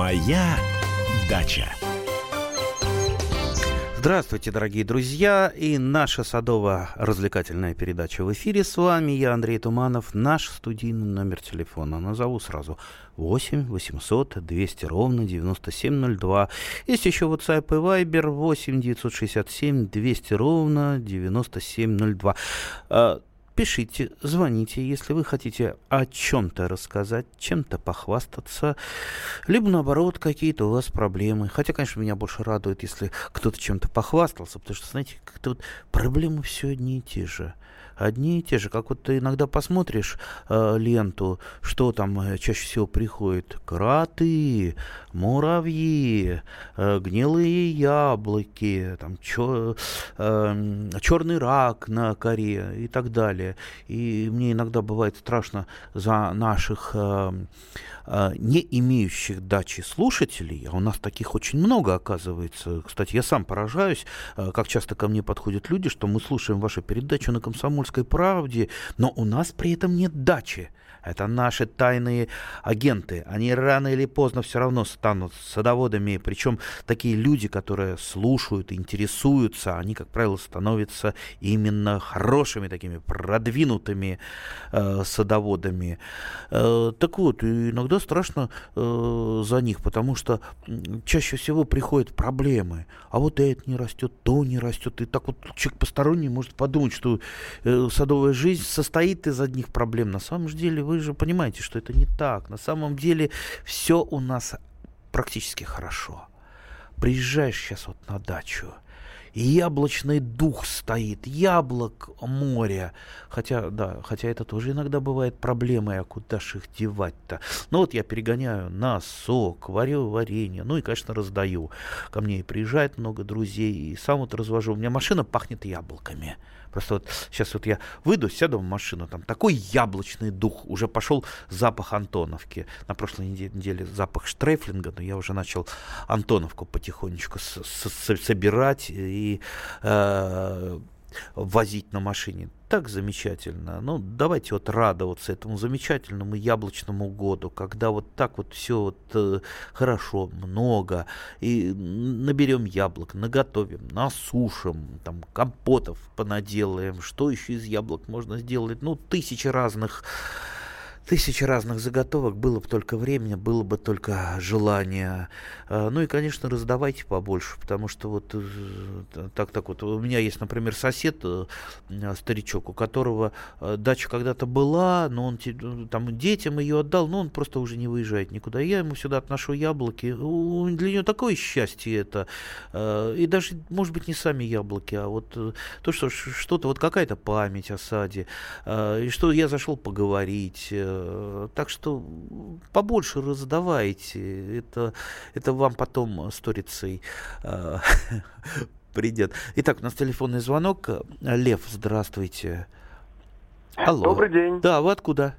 Моя дача. Здравствуйте, дорогие друзья, и наша садово-развлекательная передача в эфире. С вами я, Андрей Туманов, наш студийный номер телефона. Назову сразу 8 800 200 ровно 9702. Есть еще WhatsApp и Viber 8 967 200 ровно 9702 пишите, звоните, если вы хотите о чем-то рассказать, чем-то похвастаться, либо наоборот какие-то у вас проблемы. Хотя, конечно, меня больше радует, если кто-то чем-то похвастался, потому что, знаете, как-то вот проблемы все одни и те же одни и те же. Как вот ты иногда посмотришь э, ленту, что там э, чаще всего приходит. Кроты, муравьи, э, гнилые яблоки, там, чё, э, рак на коре и так далее. И мне иногда бывает страшно за наших э, не имеющих дачи слушателей, а у нас таких очень много оказывается. Кстати, я сам поражаюсь, э, как часто ко мне подходят люди, что мы слушаем вашу передачу на «Комсомольской правде», но у нас при этом нет дачи. Это наши тайные агенты. Они рано или поздно все равно станут садоводами. Причем такие люди, которые слушают, интересуются, они, как правило, становятся именно хорошими такими продвинутыми э, садоводами. Э, так вот, иногда страшно э, за них, потому что чаще всего приходят проблемы. А вот это не растет, то не растет. И так вот человек посторонний может подумать, что э, садовая жизнь состоит из одних проблем. На самом деле вы же понимаете, что это не так. На самом деле все у нас практически хорошо. Приезжаешь сейчас вот на дачу, и яблочный дух стоит, яблок море. Хотя, да, хотя это тоже иногда бывает проблемой, а куда ж их девать-то? Ну вот я перегоняю на сок, варю варенье, ну и, конечно, раздаю. Ко мне и приезжает много друзей, и сам вот развожу. У меня машина пахнет яблоками. Просто вот сейчас вот я выйду, сяду в машину, там такой яблочный дух, уже пошел запах Антоновки. На прошлой неделе запах Штрейфлинга, но я уже начал Антоновку потихонечку с -с собирать и э, возить на машине. Так замечательно. Ну, давайте вот радоваться этому замечательному яблочному году, когда вот так вот все вот э, хорошо, много, и наберем яблок, наготовим, насушим, там компотов понаделаем, что еще из яблок можно сделать, ну, тысячи разных тысячи разных заготовок, было бы только времени, было бы только желание. А, ну и, конечно, раздавайте побольше, потому что вот э, так так вот. У меня есть, например, сосед, э, старичок, у которого э, дача когда-то была, но он там детям ее отдал, но он просто уже не выезжает никуда. Я ему сюда отношу яблоки. Для него такое счастье это. И даже, может быть, не сами яблоки, а вот то, что что-то, вот какая-то память о саде. И что я зашел поговорить так что побольше раздавайте. Это, это вам потом сторицей э, придет. Итак, у нас телефонный звонок. Лев, здравствуйте. Алло. Добрый день. Да, вы откуда?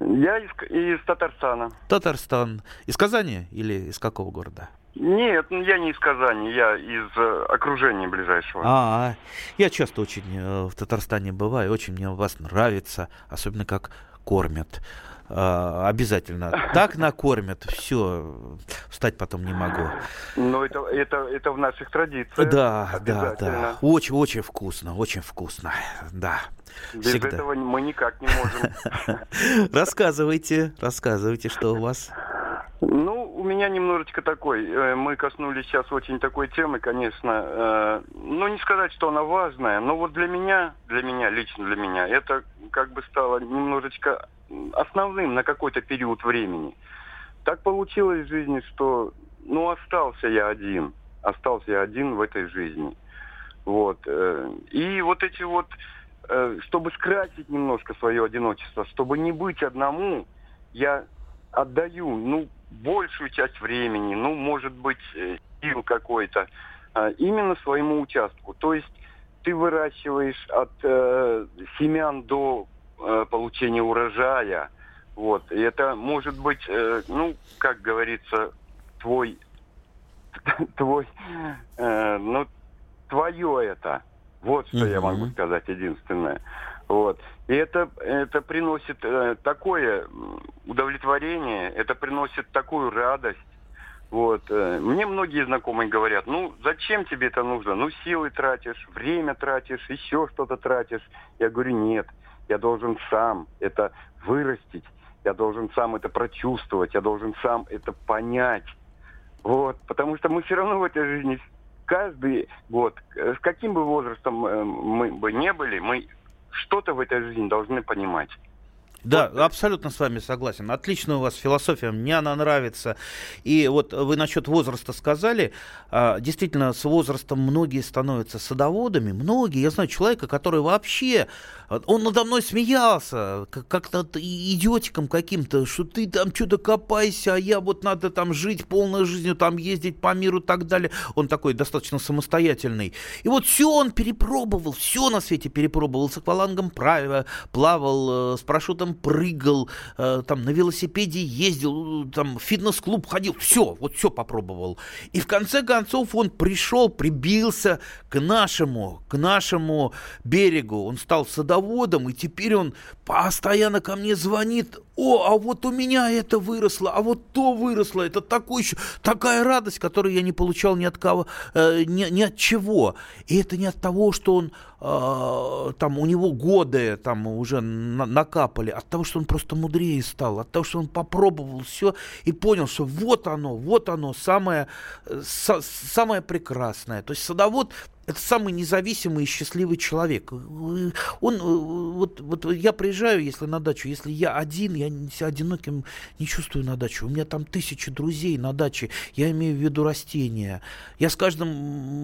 Я из, из Татарстана. Татарстан. Из Казани или из какого города? Нет, ну, я не из Казани, я из э, окружения ближайшего. А, я часто очень э, в Татарстане бываю, очень мне вас нравится, особенно как кормят. Uh, обязательно. Так накормят, все, встать потом не могу. Ну, это, это, это в наших традициях. Да, да, да. Очень, очень вкусно, очень вкусно, да. Без Всегда. этого мы никак не можем. Рассказывайте, рассказывайте, что у вас. Ну, у меня немножечко такой. Э, мы коснулись сейчас очень такой темы, конечно. Э, ну, не сказать, что она важная, но вот для меня, для меня, лично для меня, это как бы стало немножечко основным на какой-то период времени. Так получилось в жизни, что, ну, остался я один. Остался я один в этой жизни. Вот. Э, и вот эти вот, чтобы скрасить немножко свое одиночество, чтобы не быть одному, я отдаю, ну, большую часть времени, ну, может быть, э, сил какой-то, а, именно своему участку. То есть ты выращиваешь от э, семян до э, получения урожая. Вот. И это может быть, э, ну, как говорится, твой, твой, э, ну, твое это. Вот что mm-hmm. я могу сказать единственное. Вот. И это, это приносит э, такое удовлетворение, это приносит такую радость. Вот. Э, мне многие знакомые говорят, ну, зачем тебе это нужно? Ну, силы тратишь, время тратишь, еще что-то тратишь. Я говорю, нет, я должен сам это вырастить, я должен сам это прочувствовать, я должен сам это понять. Вот. Потому что мы все равно в этой жизни каждый год, э, с каким бы возрастом э, мы бы не были, мы что-то в этой жизни должны понимать. Да, вот. абсолютно с вами согласен. Отличная у вас философия, мне она нравится. И вот вы насчет возраста сказали, а, действительно, с возрастом многие становятся садоводами, многие. Я знаю человека, который вообще, он надо мной смеялся, как-то идиотиком каким-то, что ты там что-то копайся, а я вот надо там жить полной жизнью, там ездить по миру и так далее. Он такой достаточно самостоятельный. И вот все он перепробовал, все на свете перепробовал, с аквалангом плавал, э, с парашютом там прыгал, э, там на велосипеде ездил, там в фитнес-клуб ходил, все, вот все попробовал. И в конце концов он пришел, прибился к нашему, к нашему берегу. Он стал садоводом, и теперь он постоянно ко мне звонит. О, а вот у меня это выросло, а вот то выросло. Это такой такая радость, которую я не получал ни от кого, э, ни, ни от чего. И это не от того, что он э, там у него годы там уже на, накапали, от того, что он просто мудрее стал, от того, что он попробовал все и понял, что вот оно, вот оно, самое, э, со, самое прекрасное. То есть садовод это самый независимый и счастливый человек. Он, вот, вот я приезжаю, если на дачу, если я один, я себя одиноким не чувствую на дачу. У меня там тысячи друзей на даче, я имею в виду растения. Я с каждым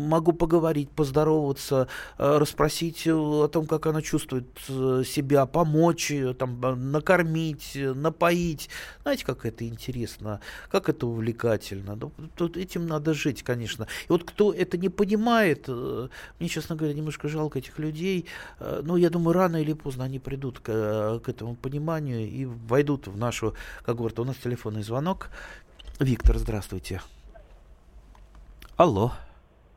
могу поговорить, поздороваться, э, расспросить о том, как она чувствует э, себя, помочь, там, накормить, напоить. Знаете, как это интересно, как это увлекательно. Тут этим надо жить, конечно. И вот кто это не понимает, э, мне, честно говоря, немножко жалко этих людей. Э, но я думаю, рано или поздно они придут к, э, к этому пониманию и войдут в нашу, как говорят, у нас телефонный звонок. Виктор, здравствуйте. Алло.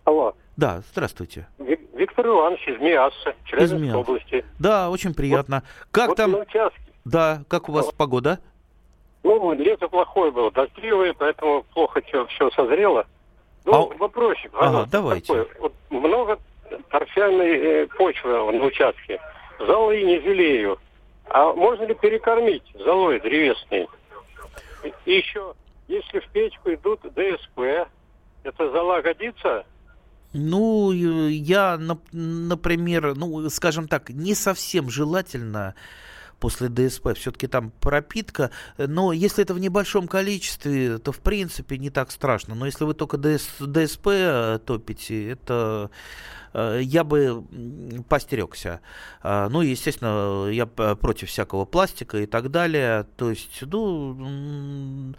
Алло. Да, здравствуйте. Виктор Иванович из Миассы, Челябинской области. Да, очень приятно. Вот, как вот там? Да, как у вас погода? Ну, лето плохое было, дождливое, поэтому плохо все, все созрело. Ну, а... вопросик. Ага, давайте. Такой. Вот много торфяной э, почвы на участке. Золы не жалею. А можно ли перекормить золой древесной? И еще, если в печку идут ДСП, это зола годится? Ну, я, например, ну, скажем так, не совсем желательно после ДСП. Все-таки там пропитка. Но если это в небольшом количестве, то в принципе не так страшно. Но если вы только ДС, ДСП э, топите, это э, я бы постерегся. А, ну, естественно, я против всякого пластика и так далее. То есть, ну,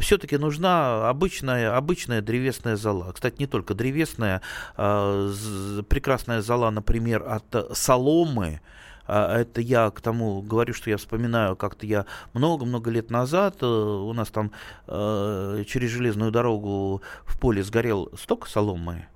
все-таки нужна обычная, обычная древесная зола. Кстати, не только древесная, а, прекрасная зола, например, от соломы, а, это я к тому говорю, что я вспоминаю, как-то я много-много лет назад, э, у нас там э, через железную дорогу в поле сгорел сток соломы,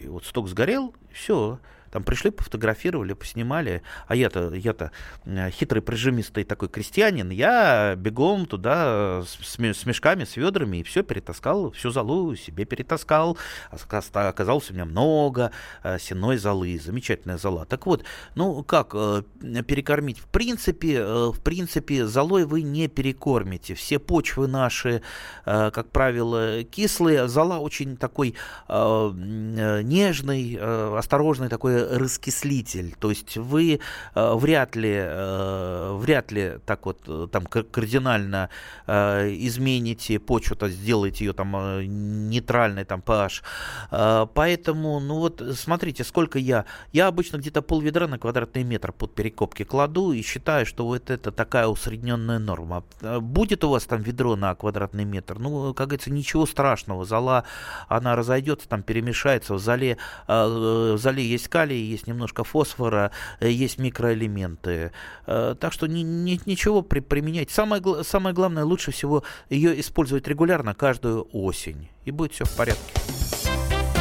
и вот сток сгорел, все, там пришли, пофотографировали, поснимали. А я-то, я-то э, хитрый прижимистый такой крестьянин, я бегом туда с, с мешками, с ведрами, и все перетаскал, всю залу себе перетаскал. Оказалось у меня много э, сеной золы, замечательная зола. Так вот, ну как э, перекормить? В принципе, в принципе, золой вы не перекормите. Все почвы наши, как правило, кислые. Зола очень такой нежный, осторожный такой раскислитель. То есть вы э, вряд ли, э, вряд ли так вот э, там кардинально э, измените почву, то сделаете ее там э, нейтральной, там pH. Э, поэтому, ну вот, смотрите, сколько я, я обычно где-то пол ведра на квадратный метр под перекопки кладу и считаю, что вот это такая усредненная норма. Будет у вас там ведро на квадратный метр, ну, как говорится, ничего страшного, зола, она разойдется, там перемешается, в зале, в зале есть калий, калия, есть немножко фосфора, э, есть микроэлементы. Э, так что ни, ни, ничего при, применять. Самое, самое главное, лучше всего ее использовать регулярно каждую осень. И будет все в порядке.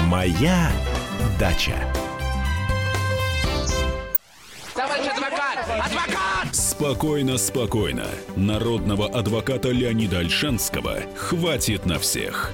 Моя дача. Товарищ адвокат! Спокойно, спокойно. Народного адвоката Леонида Альшанского хватит на всех.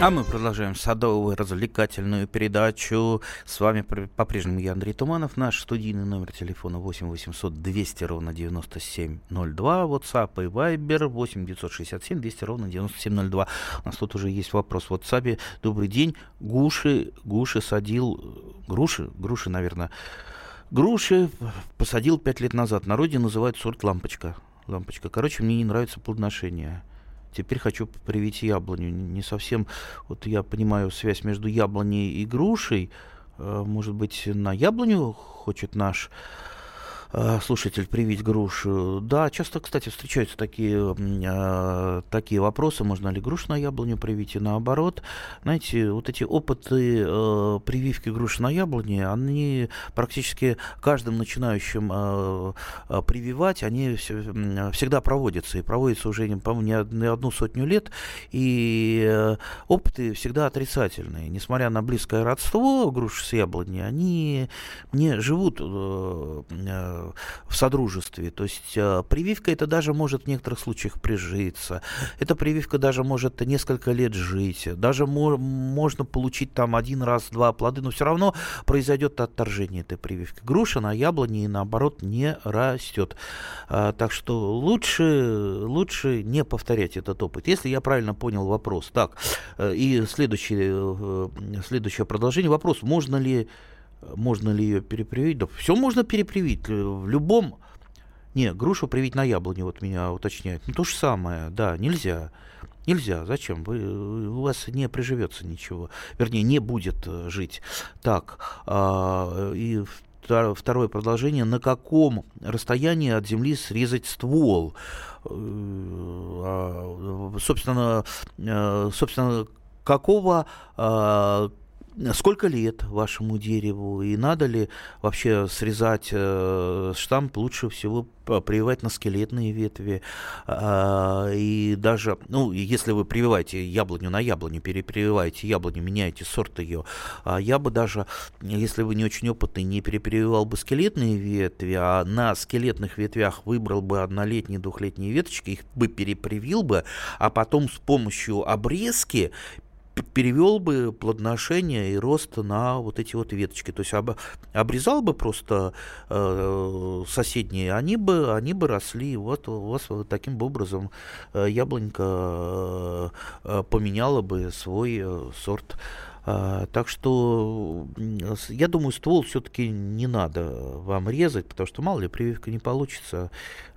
А мы продолжаем садовую развлекательную передачу. С вами по-прежнему я, Андрей Туманов. Наш студийный номер телефона 8 800 200 ровно 9702. WhatsApp и Viber 8 967 200 ровно 9702. У нас тут уже есть вопрос в WhatsApp. Добрый день. Гуши, гуши садил... Груши? Груши, наверное. Груши посадил 5 лет назад. На родине называют сорт лампочка. Лампочка. Короче, мне не нравится плодоношение. Теперь хочу привить яблоню. Не совсем, вот я понимаю связь между яблоней и грушей. Э, может быть, на яблоню хочет наш слушатель привить грушу. Да, часто, кстати, встречаются такие, э, такие вопросы, можно ли грушу на яблоню привить и наоборот. Знаете, вот эти опыты э, прививки груши на яблоне, они практически каждым начинающим э, э, прививать, они все, всегда проводятся, и проводятся уже, по-моему, не, одну сотню лет, и э, опыты всегда отрицательные. Несмотря на близкое родство груши с яблоней, они не живут э, э в содружестве. То есть э, прививка это даже может в некоторых случаях прижиться. Эта прививка даже может несколько лет жить. Даже можно получить там один раз, два плоды, но все равно произойдет отторжение этой прививки. Груша на яблоне наоборот не растет. А, так что лучше, лучше не повторять этот опыт. Если я правильно понял вопрос. Так, э, и следующее, э, следующее продолжение. Вопрос, можно ли можно ли ее перепривить? Да все можно перепривить. В любом... Не, грушу привить на яблоне, вот меня уточняют. Ну, то же самое, да, нельзя. Нельзя. Зачем? Вы, у вас не приживется ничего. Вернее, не будет э, жить. Так, а, и второе продолжение. На каком расстоянии от земли срезать ствол? Э, а, собственно, э, собственно, какого а, сколько лет вашему дереву? И надо ли вообще срезать э, штамп? Лучше всего прививать на скелетные ветви. Э, и даже ну если вы прививаете яблоню на яблоню перепрививаете яблоню меняете сорт ее а я бы даже если вы не очень опытный не перепрививал бы скелетные ветви а на скелетных ветвях выбрал бы однолетние двухлетние веточки их бы перепривил бы а потом с помощью обрезки перевел бы плодоношение и рост на вот эти вот веточки. То есть об, обрезал бы просто э, соседние, они бы, они бы росли. Вот у вас таким образом э, яблонька э, э поменяла бы свой сорт. А, так что я думаю, ствол все-таки не надо вам резать, потому что мало ли прививка не получится,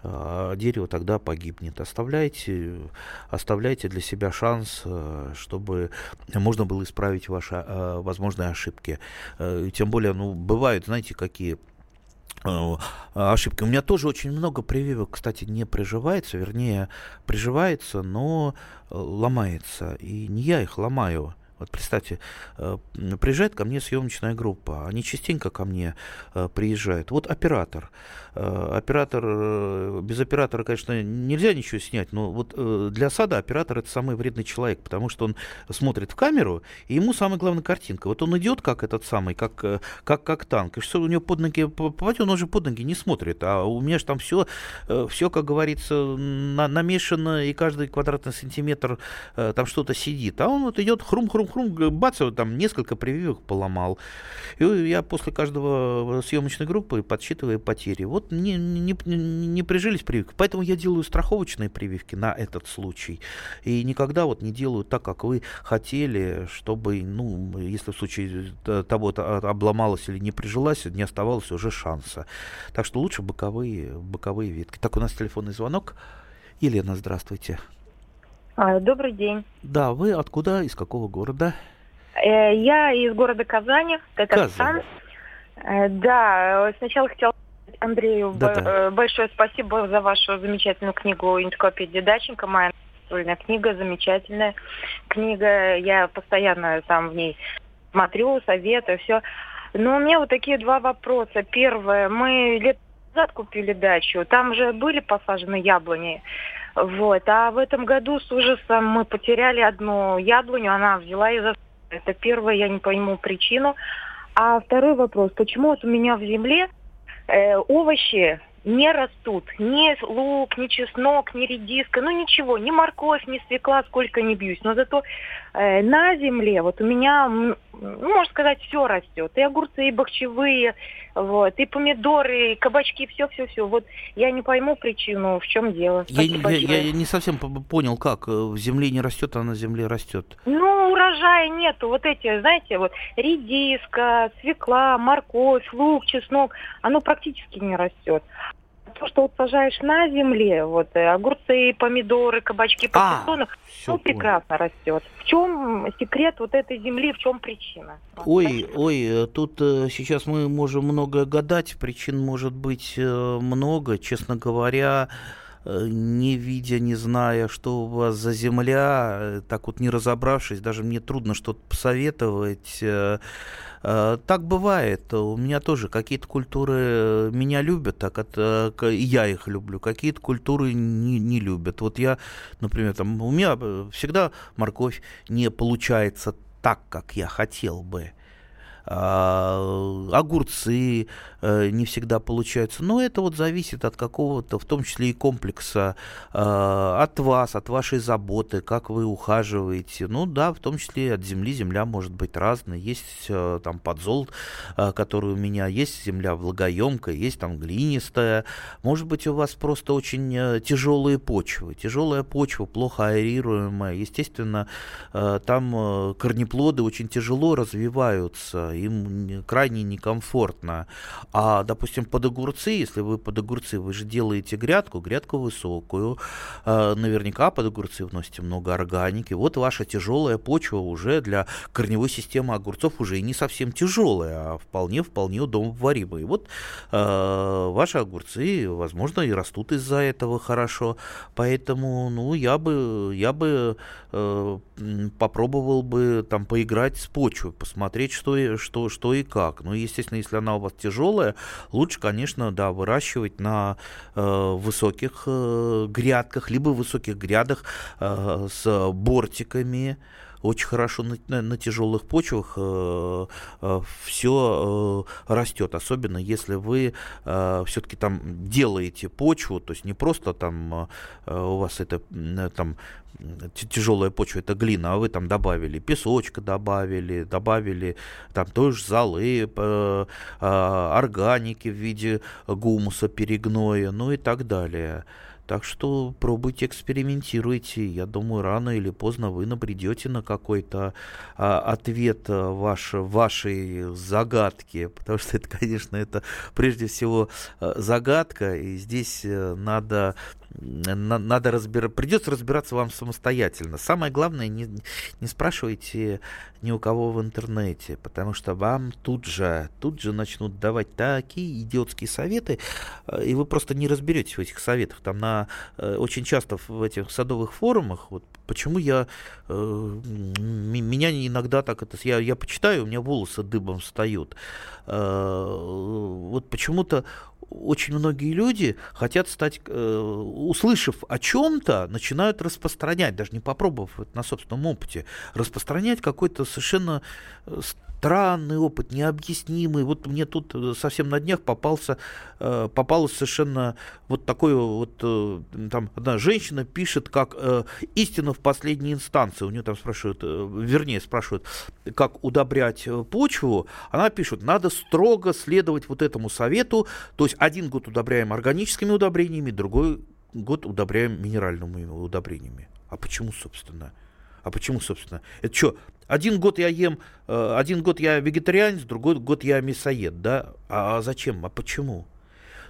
а дерево тогда погибнет. Оставляйте, оставляйте для себя шанс, э, чтобы можно было исправить ваши возможные ошибки. Тем более, ну, бывают, знаете, какие ошибки. У меня тоже очень много прививок, кстати, не приживается, вернее, приживается, но ломается. И не я их ломаю, вот представьте, э, приезжает ко мне съемочная группа, они частенько ко мне э, приезжают. Вот оператор. Э, оператор, без оператора, конечно, нельзя ничего снять, но вот для сада оператор это самый вредный человек, потому что он смотрит в камеру, и ему самая главная картинка. Вот он идет как этот самый, как, как, как танк, и что у него под ноги попадет, он уже под ноги не смотрит, а у меня же там все, все как говорится, на, намешано, и каждый квадратный сантиметр там что-то сидит, а он вот идет хрум-хрум хрум, бац, там несколько прививок поломал. И я после каждого съемочной группы подсчитываю потери. Вот не, не, не прижились прививки. Поэтому я делаю страховочные прививки на этот случай. И никогда вот не делаю так, как вы хотели, чтобы, ну, если в случае того обломалась или не прижилась, не оставалось уже шанса. Так что лучше боковые, боковые ветки. Так, у нас телефонный звонок. Елена, здравствуйте. А, добрый день. Да, вы откуда, из какого города? Э, я из города Казани, Татарстан. Казань. Э, да, сначала хотела Андрею да -да. Э, большое спасибо за вашу замечательную книгу «Энциклопедия Даченко». Моя настольная книга, замечательная книга. Я постоянно там в ней смотрю, советую, все. Но у меня вот такие два вопроса. Первое, мы лет назад купили дачу, там уже были посажены яблони. Вот. А в этом году с ужасом мы потеряли одну яблоню, она взяла и за... Это первое, я не пойму причину. А второй вопрос, почему вот у меня в земле э, овощи не растут. Ни лук, ни чеснок, ни редиска, ну ничего, ни морковь, ни свекла, сколько не бьюсь. Но зато на земле вот у меня, ну, можно сказать, все растет. И огурцы, и бахчевые, вот, и помидоры, и кабачки, все-все-все. Вот я не пойму причину, в чем дело. Я, я, я не совсем понял, как э, в земле не растет, а на земле растет. Ну, урожая нету. Вот эти, знаете, вот редиска, свекла, морковь, лук, чеснок, оно практически не растет то, что вот сажаешь на земле, вот э, огурцы, помидоры, кабачки по а, ну, прекрасно растет. В чем секрет вот этой земли, в чем причина? Ой, ой, э, тут э, сейчас мы можем много гадать, причин может быть много, честно говоря не видя, не зная, что у вас за земля, так вот не разобравшись, даже мне трудно что-то посоветовать. Э, так бывает. У меня тоже какие-то культуры э, меня любят, так это я их люблю. Какие-то культуры не, не любят. Вот я, например, там у меня э, всегда морковь не получается так, как я хотел бы. А, огурцы э, не всегда получаются. Но это вот зависит от какого-то, в том числе и комплекса, а, от вас, от вашей заботы, как вы ухаживаете. Ну да, в том числе от земли. Земля может быть разной. Есть э, там подзол, э, который у меня, есть земля влагоемкая, есть там глинистая. Может быть, у вас просто очень тяжелые почвы. Тяжелая почва, плохо аэрируемая. Естественно, там корнеплоды очень тяжело развиваются им крайне некомфортно. А, допустим, под огурцы, если вы под огурцы, вы же делаете грядку, грядку высокую, э, наверняка под огурцы вносите много органики. Вот ваша тяжелая почва уже для корневой системы огурцов уже и не совсем тяжелая, а вполне-вполне удобоваримая. И вот э, ваши огурцы, возможно, и растут из-за этого хорошо. Поэтому, ну, я бы, я бы э, попробовал бы там поиграть с почвой, посмотреть, что, что, что и как. Ну, естественно, если она у вас тяжелая, лучше, конечно, да, выращивать на э, высоких э, грядках, либо высоких грядах э, с бортиками, очень хорошо на, на, на тяжелых почвах э, э, все э, растет, особенно если вы э, все-таки там делаете почву, то есть не просто там э, у вас это э, там тяжелая почва это глина, а вы там добавили песочка, добавили, добавили там тоже золы, э, э, органики в виде гумуса, перегноя, ну и так далее. Так что пробуйте, экспериментируйте. Я думаю, рано или поздно вы набредете на какой-то а, ответ а, ваш, вашей загадки. Потому что это, конечно, это прежде всего а, загадка. И здесь а, надо надо разбираться, придется разбираться вам самостоятельно. Самое главное, не, не спрашивайте ни у кого в интернете, потому что вам тут же, тут же начнут давать такие идиотские советы, э, и вы просто не разберетесь в этих советах. Там на, э, очень часто в этих садовых форумах, вот почему я, э, меня иногда так это, я, я почитаю, у меня волосы дыбом встают. Вот почему-то очень многие люди хотят стать, э, услышав о чем-то, начинают распространять, даже не попробовав это на собственном опыте, распространять какой-то совершенно э, странный опыт, необъяснимый. Вот мне тут э, совсем на днях попался, э, попалось совершенно вот такое вот, э, там одна женщина пишет, как истина в последней инстанции. У нее там спрашивают, вернее спрашивают, как удобрять почву. Она пишет, надо строго следовать вот этому совету. То есть один год удобряем органическими удобрениями, другой год удобряем минеральными удобрениями. А почему, собственно? А почему, собственно? Это что, один год я ем, э, один год я вегетарианец, другой год я мясоед, да? А зачем? А почему?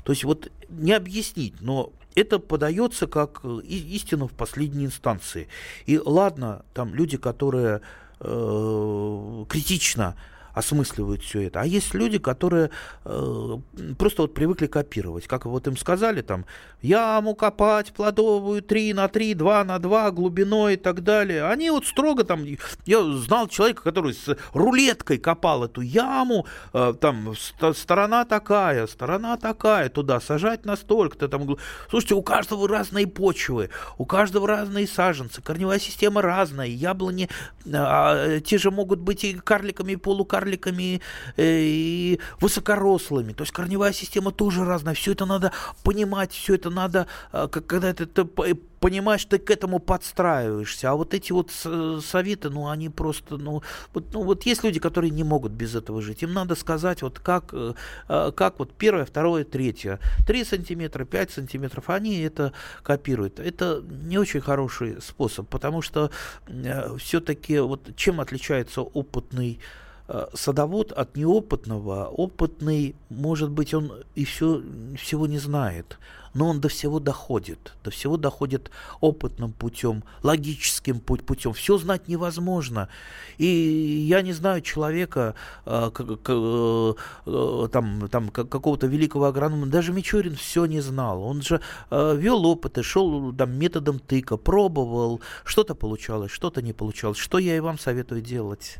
То есть вот не объяснить, но это подается как э, истина в последней инстанции. И ладно, там люди, которые э, критично осмысливают все это. А есть люди, которые э, просто вот привыкли копировать. Как вот им сказали, там, яму копать плодовую 3 на 3, 2 на 2, глубиной и так далее. Они вот строго там, я знал человека, который с рулеткой копал эту яму, э, там, сторона такая, сторона такая, туда сажать настолько-то там. Слушайте, у каждого разные почвы, у каждого разные саженцы, корневая система разная, яблони, а, те же могут быть и карликами, и полукарликами, э, и высокорослыми. То есть корневая система тоже разная. Все это надо понимать, все это надо, а, когда ты, ты понимаешь, ты к этому подстраиваешься. А вот эти вот советы, ну, они просто, ну вот, ну, вот есть люди, которые не могут без этого жить. Им надо сказать, вот как, э, как вот первое, второе, третье. три сантиметра, пять сантиметров, они это копируют. Это не очень хороший способ, потому что э, все-таки вот чем отличается опытный Э, садовод от неопытного, опытный, может быть, он и все, всего не знает, но он до всего доходит, до всего доходит опытным путем, логическим путем. Все знать невозможно. И я не знаю человека, э, э, там, там какого-то великого агронома, даже Мичурин все не знал. Он же вел опыты, шел там, методом тыка, пробовал, что-то получалось, что-то не получалось. Что я и вам советую делать?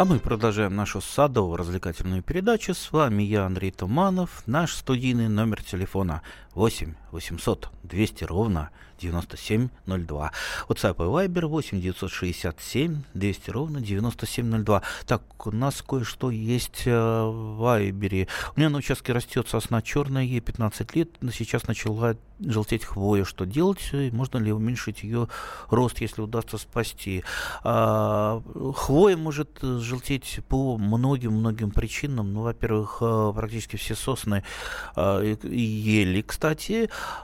А мы продолжаем нашу садово-развлекательную передачу. С вами я, Андрей Туманов. Наш студийный номер телефона 8 800 200 ровно 9702. WhatsApp и Viber 8 967 200 ровно 9702. Так, у нас кое-что есть э, в Вайбере. У меня на участке растет сосна черная, ей 15 лет, но сейчас начала желтеть хвоя. Что делать? Можно ли уменьшить ее рост, если удастся спасти? А, хвоя может желтеть по многим-многим причинам. Ну, во-первых, э, практически все сосны и ели, кстати,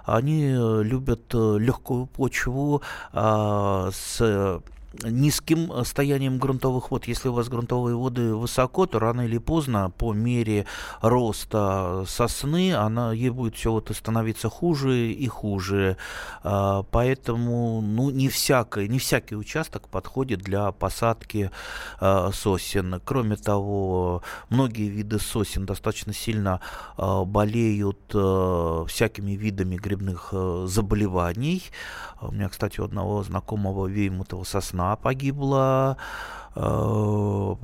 они любят э, легкую почву а, с низким состоянием грунтовых вод. Если у вас грунтовые воды высоко, то рано или поздно по мере роста сосны она, ей будет все вот становиться хуже и хуже. А, поэтому ну, не, всякий, не всякий участок подходит для посадки а, сосен. Кроме того, многие виды сосен достаточно сильно а, болеют всякими видами грибных заболеваний. У меня, кстати, у одного знакомого веймутова сосна погибла, Э,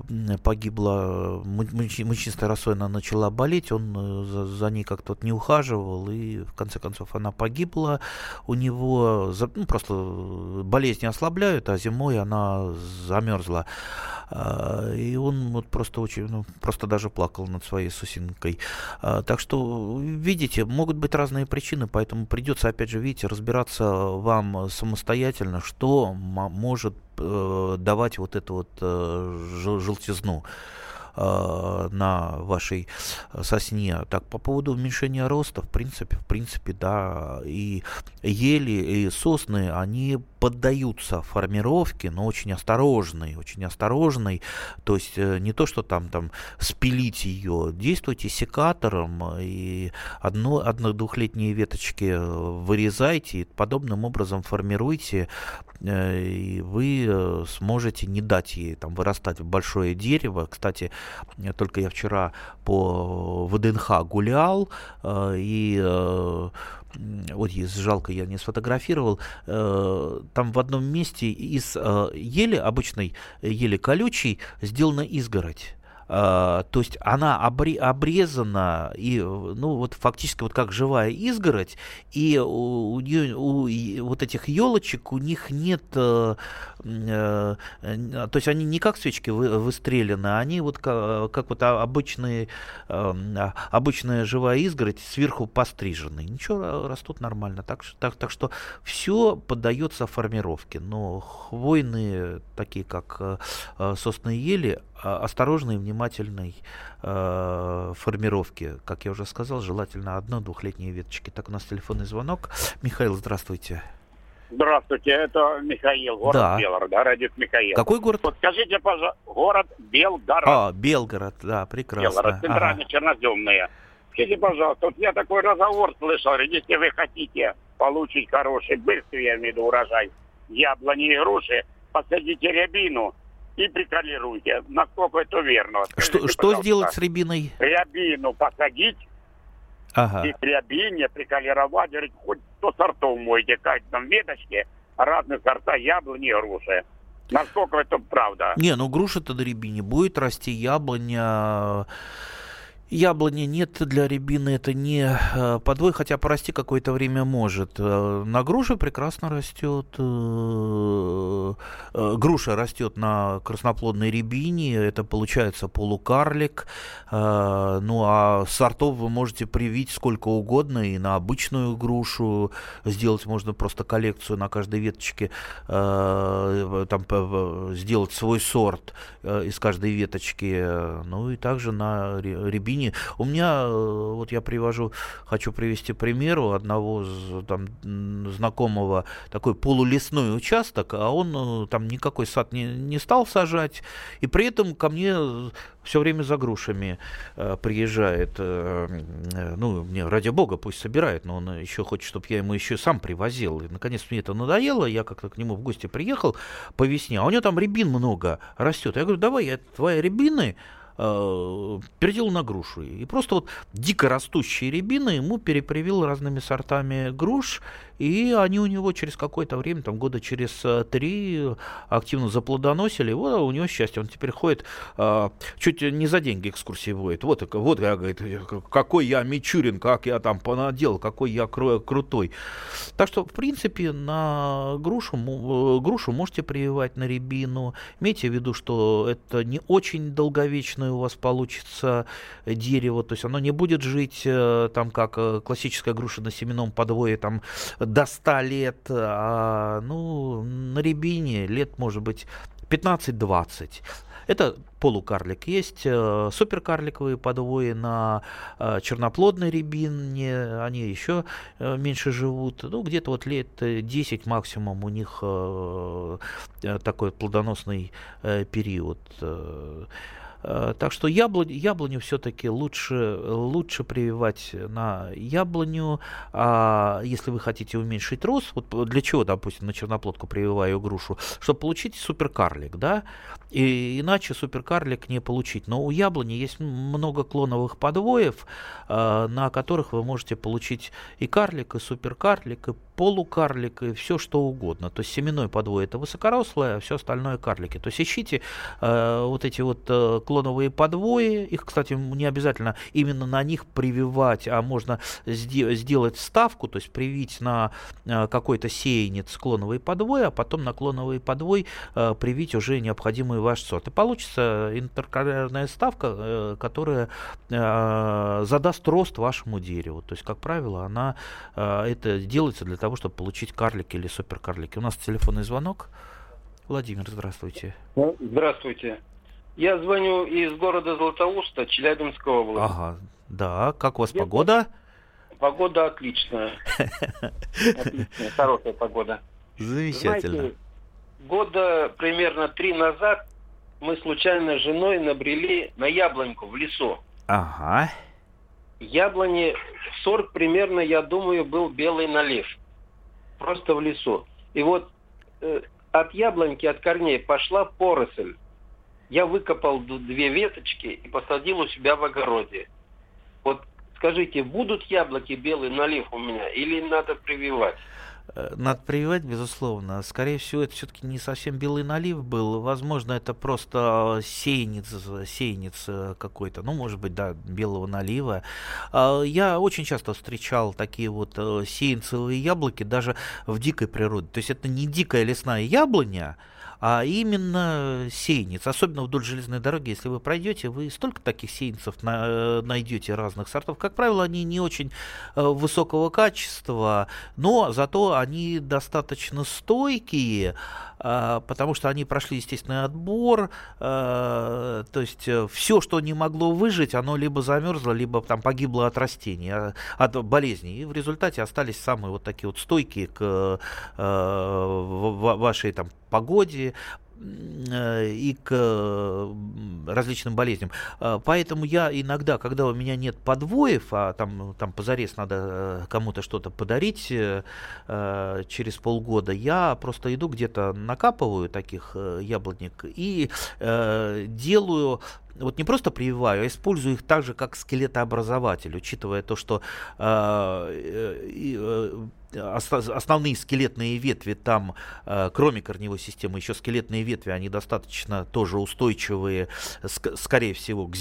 погибла мучнистая рассойна начала болеть, он э, за, за ней как-то вот не ухаживал, и в конце концов она погибла. У него ну, просто болезни ослабляют, а зимой она замерзла. Э, и он вот просто очень, ну, просто даже плакал над своей сусинкой. Так что, видите, могут быть разные причины, поэтому придется, опять же, видите, разбираться вам самостоятельно, что может давать вот это вот э, желтизну э, на вашей сосне. Так, по поводу уменьшения роста, в принципе, в принципе, да, и ели, и сосны, они поддаются формировке, но очень осторожной, очень осторожной. То есть э, не то, что там, там спилить ее, действуйте секатором и одно, одно-двухлетние веточки вырезайте, и подобным образом формируйте, э, и вы э, сможете не дать ей там вырастать в большое дерево. Кстати, только я вчера по ВДНХ гулял, и вот есть жалко, я не сфотографировал, э, там в одном месте из э, ели, обычной ели колючей, сделана изгородь. Uh, то есть она обре, обрезана и ну вот фактически вот как живая изгородь и у, у, у вот этих елочек у них нет uh, uh, то есть они не как свечки вы, выстрелены они вот как, как вот обычные обычная живая изгородь сверху пострижены ничего растут нормально. Так так так что все поддается формировке. Но хвойные такие как сосны ели осторожно и внимательно внимательной э, формировки. Как я уже сказал, желательно одно-двухлетние веточки. Так, у нас телефонный звонок. Михаил, здравствуйте. Здравствуйте, это Михаил, город да. Белгород, да, родит Михаил. Какой город? Вот скажите, пожалуйста, город Белгород. А, Белгород, да, прекрасно. Белгород, центральная, ага. черноземная. Скажите, пожалуйста, вот я такой разговор слышал, если вы хотите получить хороший, быстрый, я имею в виду, урожай, яблони и груши, посадите рябину и приколируйте. Насколько это верно? Скажите, что, что сделать с рябиной? Рябину посадить, ага. и при рябине приколировать, хоть 100 сортов можете, как там веточки, разные сорта яблони и груши. Насколько это правда? Не, ну груша-то на рябине будет расти, яблоня Яблони нет для рябины, это не э, подвой, хотя порасти какое-то время может. Э, на груше прекрасно растет. Э, груша растет на красноплодной рябине, это получается полукарлик. Ну а сортов вы можете привить сколько угодно и на обычную грушу. Сделать можно просто коллекцию на каждой веточке, там сделать свой сорт из каждой веточки. Ну и также на рябине линии. У меня, э, вот я привожу, хочу привести пример у одного там, знакомого, такой полулесной участок, а он э, там никакой сад не, не стал сажать, и при этом ко мне все время за грушами э, приезжает. Э, э, ну, мне, ради бога, пусть собирает, но он еще хочет, чтобы я ему еще сам привозил. И, наконец, мне это надоело, я как-то к нему в гости приехал по весне, а у него там рябин много растет. Я говорю, давай я твои рябины э, переделал на грушу. И просто вот дико растущие рябины ему перепривил разными сортами груш, и они у него через какое-то время, там года через э, три, активно заплодоносили. Вот у него счастье, он теперь ходит, э, чуть не за деньги экскурсии водит. Вот, вот я, говорит, какой я Мичурин, как я там понадел, какой я крутой. Так что, в принципе, на грушу, э, грушу можете прививать на рябину. Имейте в виду, что это не очень долговечное у вас получится дерево, то есть оно не будет жить там, как классическая груша на семенном подвое, там до 100 лет, а, ну, на рябине лет, может быть, 15-20. Это полукарлик. Есть э, суперкарликовые подвои на э, черноплодной рябине, они еще э, меньше живут. Ну, где-то вот лет 10 максимум у них э, э, такой плодоносный э, период. Э, так что яблонь, яблоню все-таки лучше, лучше прививать на яблоню. А если вы хотите уменьшить рост, вот для чего, допустим, на черноплодку прививаю грушу, чтобы получить суперкарлик, да? И иначе суперкарлик не получить. Но у яблони есть много клоновых подвоев, э, на которых вы можете получить и карлик, и суперкарлик, и полукарлик, и все что угодно. То есть семенной подвой это высокорослое, а все остальное карлики. То есть ищите э, вот эти вот э, клоновые подвои. Их, кстати, не обязательно именно на них прививать, а можно сделать ставку, то есть привить на какой-то сеянец клоновый подвой, а потом на клоновый подвой привить уже необходимый ваш сорт. И получится интеркалярная ставка, э, которая э, задаст рост вашему дереву. То есть, как правило, она э, это делается для того, чтобы получить карлики или суперкарлики. У нас телефонный звонок. Владимир, здравствуйте. Здравствуйте. Я звоню из города Златоуста, Челябинского области. Ага, да. Как у вас Где погода? Погода отличная. Отличная, хорошая погода. Замечательно. Знаете, года примерно три назад мы случайно с женой набрели на яблоньку в лесу. Ага. Яблони, сорт примерно, я думаю, был белый налив. Просто в лесу. И вот э, от яблоньки, от корней пошла поросль я выкопал две веточки и посадил у себя в огороде. Вот скажите, будут яблоки белый налив у меня или надо прививать? Э, надо прививать, безусловно. Скорее всего, это все-таки не совсем белый налив был. Возможно, это просто сеянец, сеянец э, какой-то. Ну, может быть, да, белого налива. А, я очень часто встречал такие вот э, сеянцевые яблоки даже в дикой природе. То есть это не дикая лесная яблоня, а именно сеянец. Особенно вдоль железной дороги, если вы пройдете, вы столько таких сеянцев на, найдете разных сортов. Как правило, они не очень высокого качества, но зато они достаточно стойкие, а, потому что они прошли естественный отбор, а, то есть э, все, что не могло выжить, оно либо замерзло, либо там погибло от растений, а, от болезней, и в результате остались самые вот такие вот стойкие к вашей там погоде, Э, и к различным болезням. А, поэтому я иногда, когда у меня нет подвоев, а там, там позарез надо э, кому-то что-то подарить э, через полгода, я просто иду где-то накапываю таких яблонек и делаю вот не просто прививаю, а использую их также как скелетообразователь, учитывая то, что основные скелетные ветви там, э, кроме корневой системы, еще скелетные ветви, они достаточно тоже устойчивые, скорее всего, к,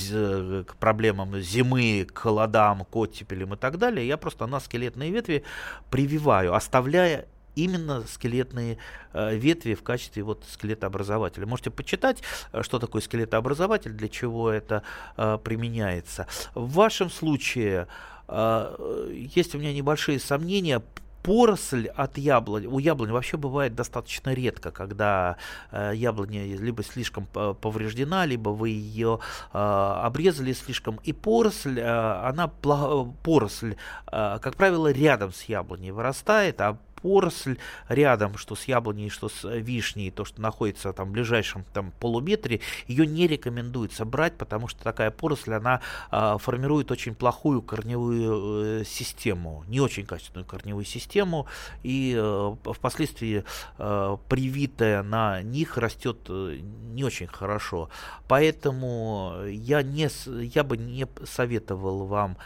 к проблемам зимы, к холодам, к оттепелям и так далее. Я просто на скелетные ветви прививаю, оставляя именно скелетные э, ветви в качестве вот скелетообразователя. Можете почитать, э, что такое скелетообразователь, для чего это применяется. В вашем случае есть у меня небольшие сомнения поросль от яблони, у яблони вообще бывает достаточно редко, когда э, яблоня либо слишком э, повреждена, либо вы ее э, обрезали слишком, и поросль, э, она, поросль, э, как правило, рядом с яблоней вырастает, а поросль рядом, что с яблоней, что с вишней, то, что находится там в ближайшем там полуметре, ее не рекомендуется брать, потому что такая поросль, она э, формирует очень плохую корневую э, систему, не очень качественную корневую систему, и э, впоследствии э, привитая на них растет э, не очень хорошо. Поэтому я, не, я бы не советовал вам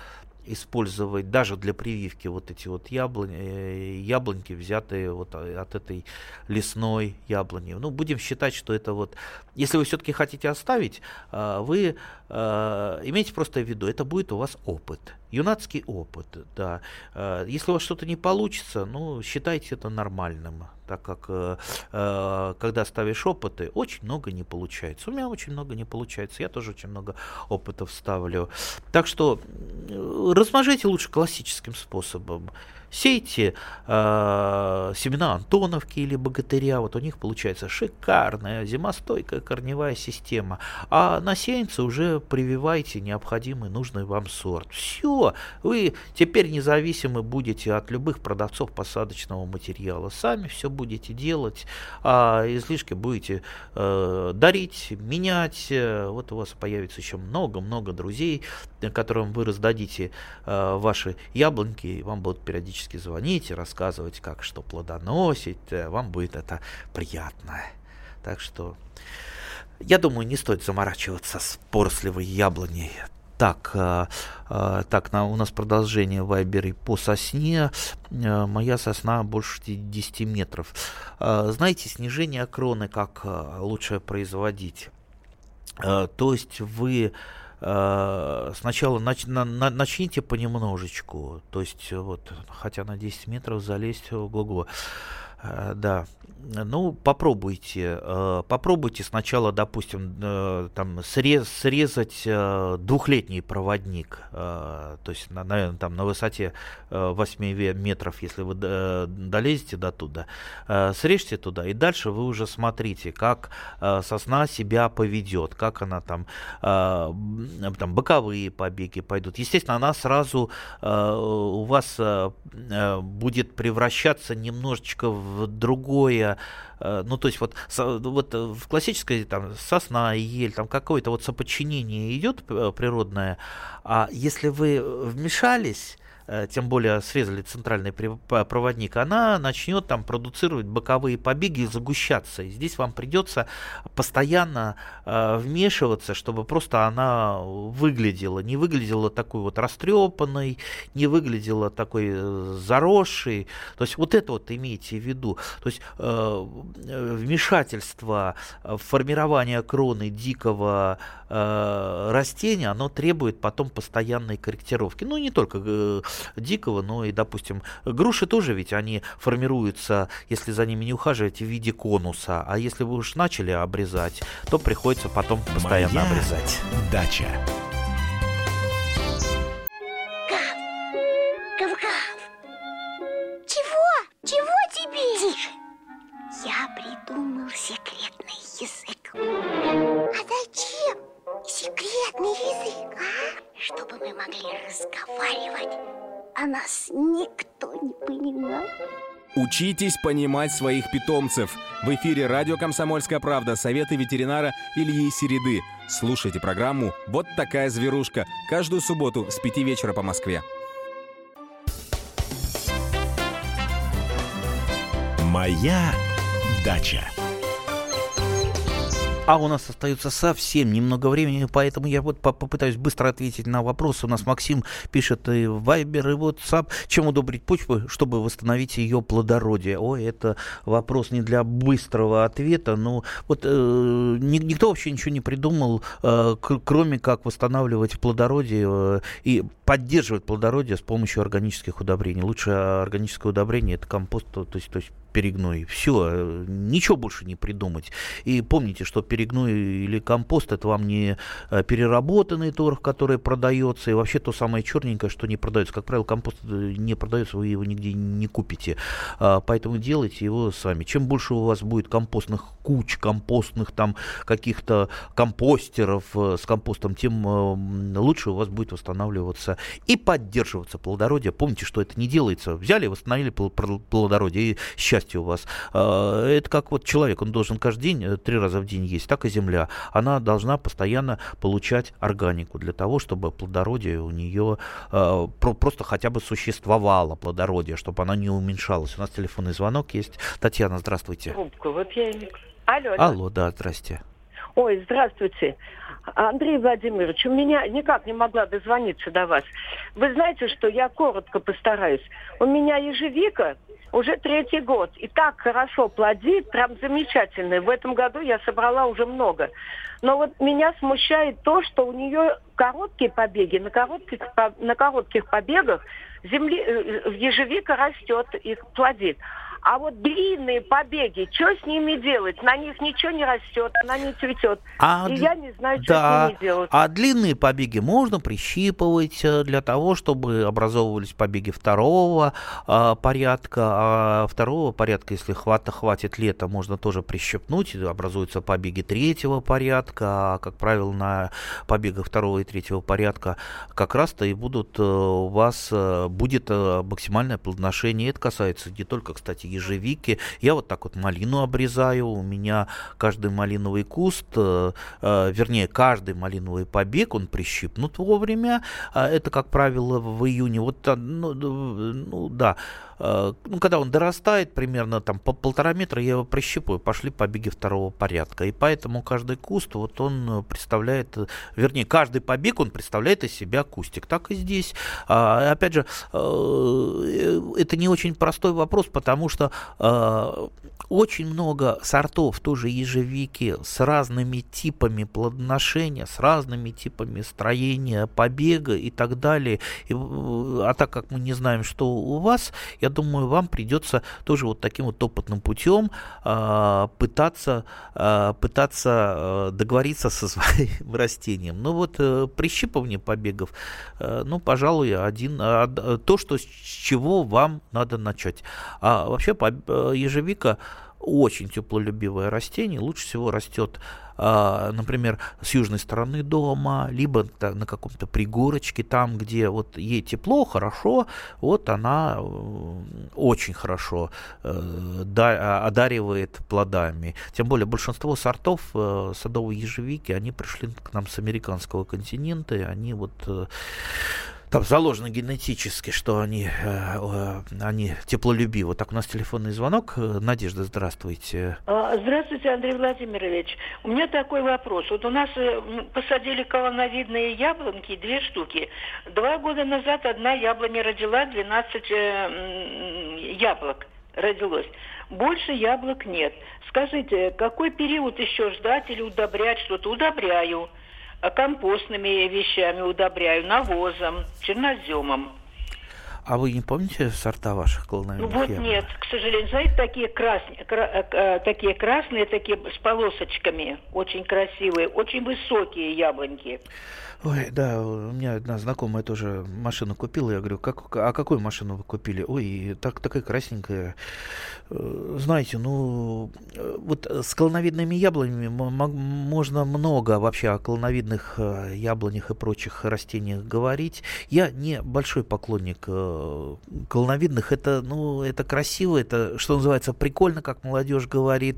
использовать даже для прививки вот эти вот яблони, э, яблоньки, взятые вот от этой лесной яблони. Ну, будем считать, что это вот, если вы все-таки хотите оставить, а, вы имейте просто в виду, это будет у вас опыт, юнацкий опыт, да. Если у вас что-то не получится, ну, считайте это нормальным так как э, э, когда ставишь опыты, очень много не получается. У меня очень много не получается, я тоже очень много опытов ставлю. Так что размножайте лучше классическим способом. Сейте э, семена Антоновки или Богатыря, вот у них получается шикарная зимостойкая корневая система. А на сеянце уже прививайте необходимый нужный вам сорт. Все, вы теперь независимы будете от любых продавцов посадочного материала. Сами все будете делать, а излишки будете э, дарить, менять. Вот у вас появится еще много-много друзей, которым вы раздадите э, ваши яблоньки, и вам будут периодически периодически звоните, рассказывать, как что плодоносить, э, вам будет это приятно. Так что, я думаю, не стоит заморачиваться с поросливой яблоней. Так, э, э, так на, у нас продолжение вайберы по сосне. Э, моя сосна больше 10 метров. Э, знаете, снижение кроны как э, лучше производить? Э, то есть вы сначала нач, на, на, начните понемножечку, то есть вот, хотя на 10 метров залезть, э, да, ну, попробуйте. Э, попробуйте сначала, допустим, э, там, срез, срезать э, двухлетний проводник. То есть, наверное, там на высоте 8 метров, если вы долезете до туда, срежьте туда, и дальше вы уже смотрите, как сосна себя поведет, как она там, там боковые побеги пойдут. Естественно, она сразу у вас будет превращаться немножечко в другое Э, ну, то есть вот, вот э, в классической там сосна, ель, там какое-то вот соподчинение идет э, природное, а если вы вмешались, тем более срезали центральный проводник, она начнет там продуцировать боковые побеги и загущаться. И здесь вам придется постоянно э, вмешиваться, чтобы просто она выглядела, не выглядела такой вот растрепанной, не выглядела такой э, заросшей. То есть вот это вот имейте в виду. То есть э, вмешательство в формирование кроны дикого э, растение, оно требует потом постоянной корректировки. Ну, не только э, дикого, но и, допустим, груши тоже ведь они формируются, если за ними не ухаживать, в виде конуса. А если вы уж начали обрезать, то приходится потом постоянно Моя обрезать. Дача. Чего тебе? Тише. Я придумал секрет. чтобы мы могли разговаривать, а нас никто не понимал. Учитесь понимать своих питомцев. В эфире радио «Комсомольская правда» советы ветеринара Ильи Середы. Слушайте программу «Вот такая зверушка» каждую субботу с 5 вечера по Москве. Моя дача. А у нас остается совсем немного времени, поэтому я вот попытаюсь быстро ответить на вопросы. У нас Максим пишет и в Viber, и WhatsApp. Чем удобрить почву, чтобы восстановить ее плодородие? Ой, это вопрос не для быстрого ответа. Но вот э, никто вообще ничего не придумал, э, кроме как восстанавливать плодородие э, и поддерживать плодородие с помощью органических удобрений. Лучше органическое удобрение это компост, то есть, то есть перегной. Все, э, ничего больше не придумать. И помните, что перегной или компост это вам не э, переработанный торф, который продается, и вообще то самое черненькое, что не продается. Как правило, компост э, не продается, вы его нигде не купите. А, поэтому делайте его сами. Чем больше у вас будет компостных куч, компостных там каких-то компостеров с компостом, тем лучше у вас будет восстанавливаться и поддерживаться плодородие. Помните, что это не делается. Взяли, восстановили плодородие, и счастье счастье у вас. А, это как вот человек, он должен каждый день, э, три раза в день есть, так и земля. Она должна постоянно получать органику для того, чтобы плодородие у нее а, просто хотя бы существовало, плодородие, чтобы она не уменьшалась. У нас телефонный звонок есть. Татьяна, здравствуйте. Трубку, вот я... Алло, Алло, да, здрасте. Ой, здравствуйте. Андрей Владимирович, у меня никак не могла дозвониться до вас. Вы знаете, что я коротко постараюсь. У меня ежевика уже третий год. И так хорошо плодит, прям замечательно. В этом году я собрала уже много. Но вот меня смущает то, что у нее короткие побеги. На коротких, на коротких побегах земли, э, ежевика растет и плодит. А вот длинные побеги, что с ними делать? На них ничего не растет, она не цветет. А, и я не знаю, что да. с ними делать. А длинные побеги можно прищипывать э, для того, чтобы образовывались побеги второго а, порядка. А второго порядка, если хвата, хватит лета, можно тоже прищипнуть. Образуются побеги третьего порядка. А, как правило, на побегах второго и третьего порядка как раз-то и будут э, у вас э, будет максимальное плодоношение. Это касается не только, кстати, ежевики. Я вот так вот малину обрезаю. У меня каждый малиновый куст, э, э, вернее, каждый малиновый побег, он прищипнут вовремя. А это, как правило, в июне. Вот, ну, ну да, ну, когда он дорастает примерно там по полтора метра, я его прищипываю, пошли побеги второго порядка. И поэтому каждый куст, вот он представляет, вернее, каждый побег, он представляет из себя кустик. Так и здесь. А, опять же, э, это не очень простой вопрос, потому что э, очень много сортов тоже ежевики с разными типами плодоношения, с разными типами строения побега и так далее. И, а так как мы не знаем, что у вас, я думаю, вам придется тоже вот таким вот опытным путем э, пытаться, э, пытаться э, договориться со своим растением. Ну вот э, прищипывание побегов, э, ну, пожалуй, один, э, то, что, с чего вам надо начать. А вообще э, ежевика очень теплолюбивое растение, лучше всего растет а, например, с южной стороны дома, либо на каком-то пригорочке, там, где вот ей тепло, хорошо, вот она э, очень хорошо э, одаривает плодами. Тем более большинство сортов э, садовой ежевики, они пришли к нам с американского континента, и они вот там заложено генетически, что они, э, они теплолюбивы. Так, у нас телефонный звонок. Надежда, здравствуйте. А, здравствуйте, Андрей Владимирович. У меня такой вопрос. Вот у нас э, посадили колоновидные яблонки, две штуки. Два года назад одна яблоня родила 12 э, яблок родилось. Больше яблок нет. Скажите, какой период еще ждать или удобрять что-то? Удобряю компостными вещами удобряю, навозом, черноземом. А вы не помните сорта ваших колоновидных Ну вот яблок? нет, к сожалению. Знаете, такие, красные, кра, э, э, такие красные, такие с полосочками, очень красивые, очень высокие яблоньки. Ой, да, у меня одна знакомая тоже машину купила. Я говорю, как, а какую машину вы купили? Ой, так, такая красненькая. Э, знаете, ну, э, вот с колоновидными яблонями можно много вообще о колоновидных э, яблонях и прочих растениях говорить. Я не большой поклонник колоновидных это, ну, это красиво, это, что называется, прикольно, как молодежь говорит,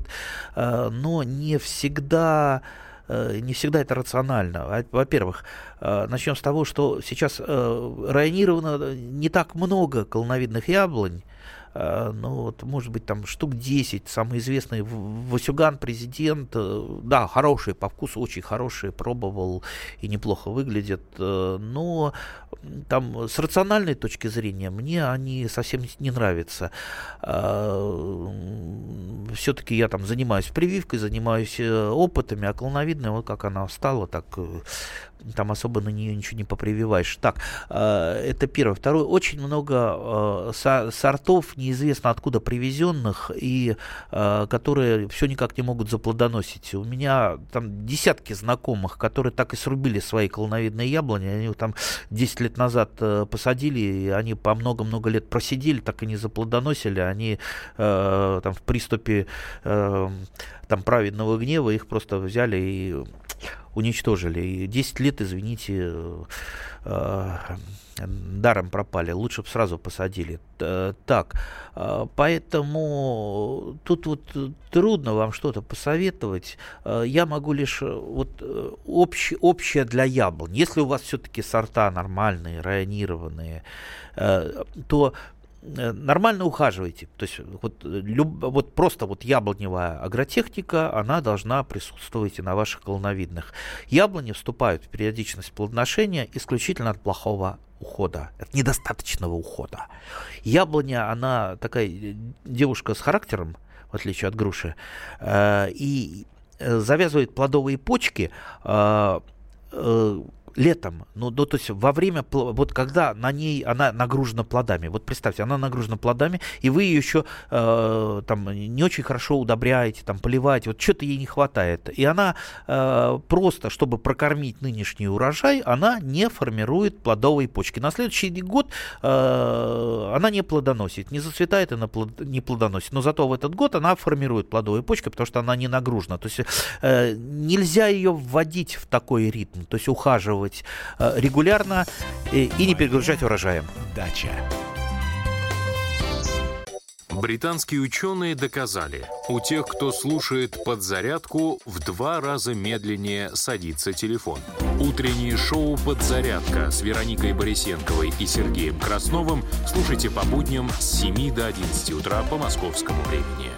но не всегда не всегда это рационально. Во-первых, э, начнем с того, что сейчас районировано не так много колоновидных яблонь, Э, ну вот, может быть, там штук 10, самый известный Васюган, президент, э, да, хорошие по вкусу, очень хорошие, пробовал и неплохо выглядят, э, но там с рациональной точки зрения мне они совсем не нравятся. Все-таки я там занимаюсь прививкой, занимаюсь опытами, а клоновидная, вот как она встала, так там особо на нее ничего не попрививаешь. Так, э, это первое. Второе, очень много э, сортов неизвестно откуда привезенных и э, которые все никак не могут заплодоносить. У меня там десятки знакомых, которые так и срубили свои колоновидные яблони. Они там 10 лет назад посадили, и они по много-много лет просидели, так и не заплодоносили. Они там в приступе там праведного гнева их просто взяли и уничтожили. И 10 лет, извините, э, даром пропали. Лучше бы сразу посадили. Так, э, поэтому тут вот трудно вам что-то посоветовать. Э, я могу лишь вот общ, общее для яблонь. Если у вас все-таки сорта нормальные, районированные, то нормально ухаживайте. То есть вот, люб, вот просто вот яблоневая агротехника, она должна присутствовать и на ваших колоновидных. Яблони вступают в периодичность плодоношения исключительно от плохого ухода, от недостаточного ухода. Яблоня, она такая э, девушка с характером, в отличие от груши, э, и э, завязывает плодовые почки э, э, летом, ну, ну, то есть во время, вот когда на ней она нагружена плодами, вот представьте, она нагружена плодами, и вы ее еще э, там не очень хорошо удобряете, там поливаете, вот что-то ей не хватает, и она э, просто, чтобы прокормить нынешний урожай, она не формирует плодовые почки. На следующий год э, она не плодоносит, не зацветает, она плод, не плодоносит, но зато в этот год она формирует плодовые почки, потому что она не нагружена, то есть э, нельзя ее вводить в такой ритм, то есть ухаживать делать э, регулярно и не перегружать урожаем. Дача. Британские ученые доказали, у тех, кто слушает подзарядку, в два раза медленнее садится телефон. Утреннее шоу «Подзарядка» с Вероникой Борисенковой и Сергеем Красновым слушайте по будням с 7 до 11 утра по московскому времени.